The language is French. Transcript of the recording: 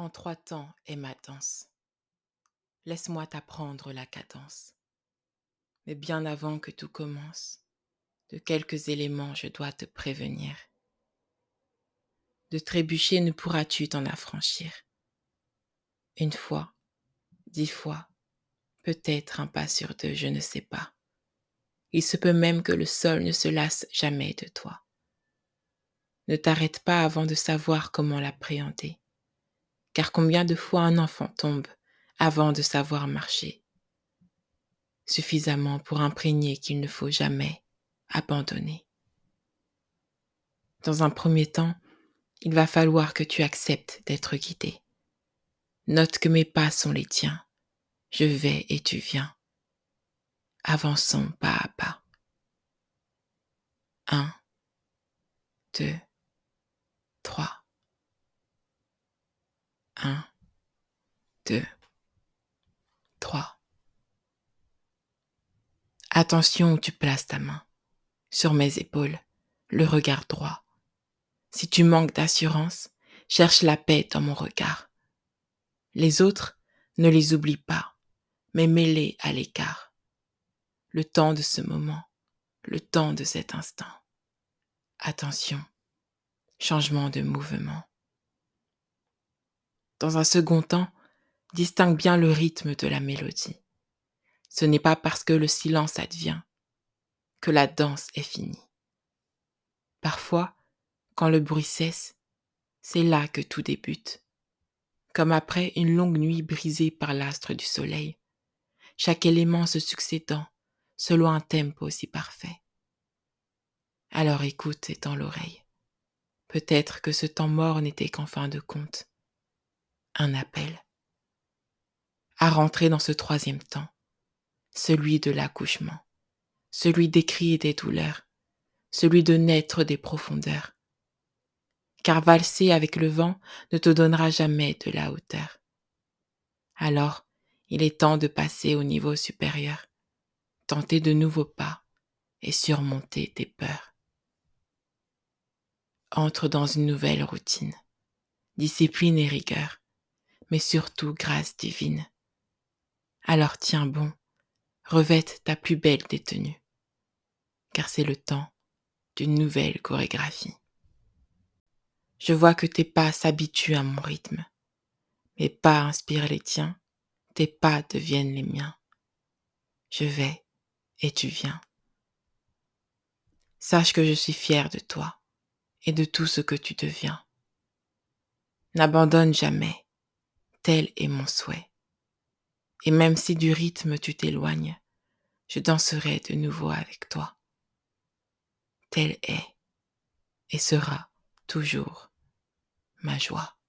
En trois temps est ma danse. Laisse-moi t'apprendre la cadence. Mais bien avant que tout commence, de quelques éléments je dois te prévenir. De trébucher ne pourras-tu t'en affranchir? Une fois, dix fois, peut-être un pas sur deux, je ne sais pas. Il se peut même que le sol ne se lasse jamais de toi. Ne t'arrête pas avant de savoir comment l'appréhender car combien de fois un enfant tombe avant de savoir marcher? Suffisamment pour imprégner qu'il ne faut jamais abandonner. Dans un premier temps, il va falloir que tu acceptes d'être guidé. Note que mes pas sont les tiens. Je vais et tu viens. Avançons pas à pas. 1, 2, 2, 3. Attention où tu places ta main. Sur mes épaules, le regard droit. Si tu manques d'assurance, cherche la paix dans mon regard. Les autres, ne les oublie pas, mais mets-les à l'écart. Le temps de ce moment, le temps de cet instant. Attention, changement de mouvement. Dans un second temps, distingue bien le rythme de la mélodie. Ce n'est pas parce que le silence advient que la danse est finie. Parfois, quand le bruit cesse, c'est là que tout débute. Comme après une longue nuit brisée par l'astre du soleil, chaque élément se succédant selon un tempo aussi parfait. Alors écoute et tends l'oreille. Peut-être que ce temps mort n'était qu'en fin de compte un appel à rentrer dans ce troisième temps, celui de l'accouchement, celui des cris et des douleurs, celui de naître des profondeurs. Car valser avec le vent ne te donnera jamais de la hauteur. Alors, il est temps de passer au niveau supérieur, tenter de nouveaux pas et surmonter tes peurs. Entre dans une nouvelle routine, discipline et rigueur, mais surtout grâce divine. Alors tiens bon, revête ta plus belle détenue, car c'est le temps d'une nouvelle chorégraphie. Je vois que tes pas s'habituent à mon rythme. Mes pas inspirent les tiens, tes pas deviennent les miens. Je vais et tu viens. Sache que je suis fière de toi et de tout ce que tu deviens. N'abandonne jamais, Tel est mon souhait. Et même si du rythme tu t'éloignes, je danserai de nouveau avec toi. Tel est et sera toujours ma joie.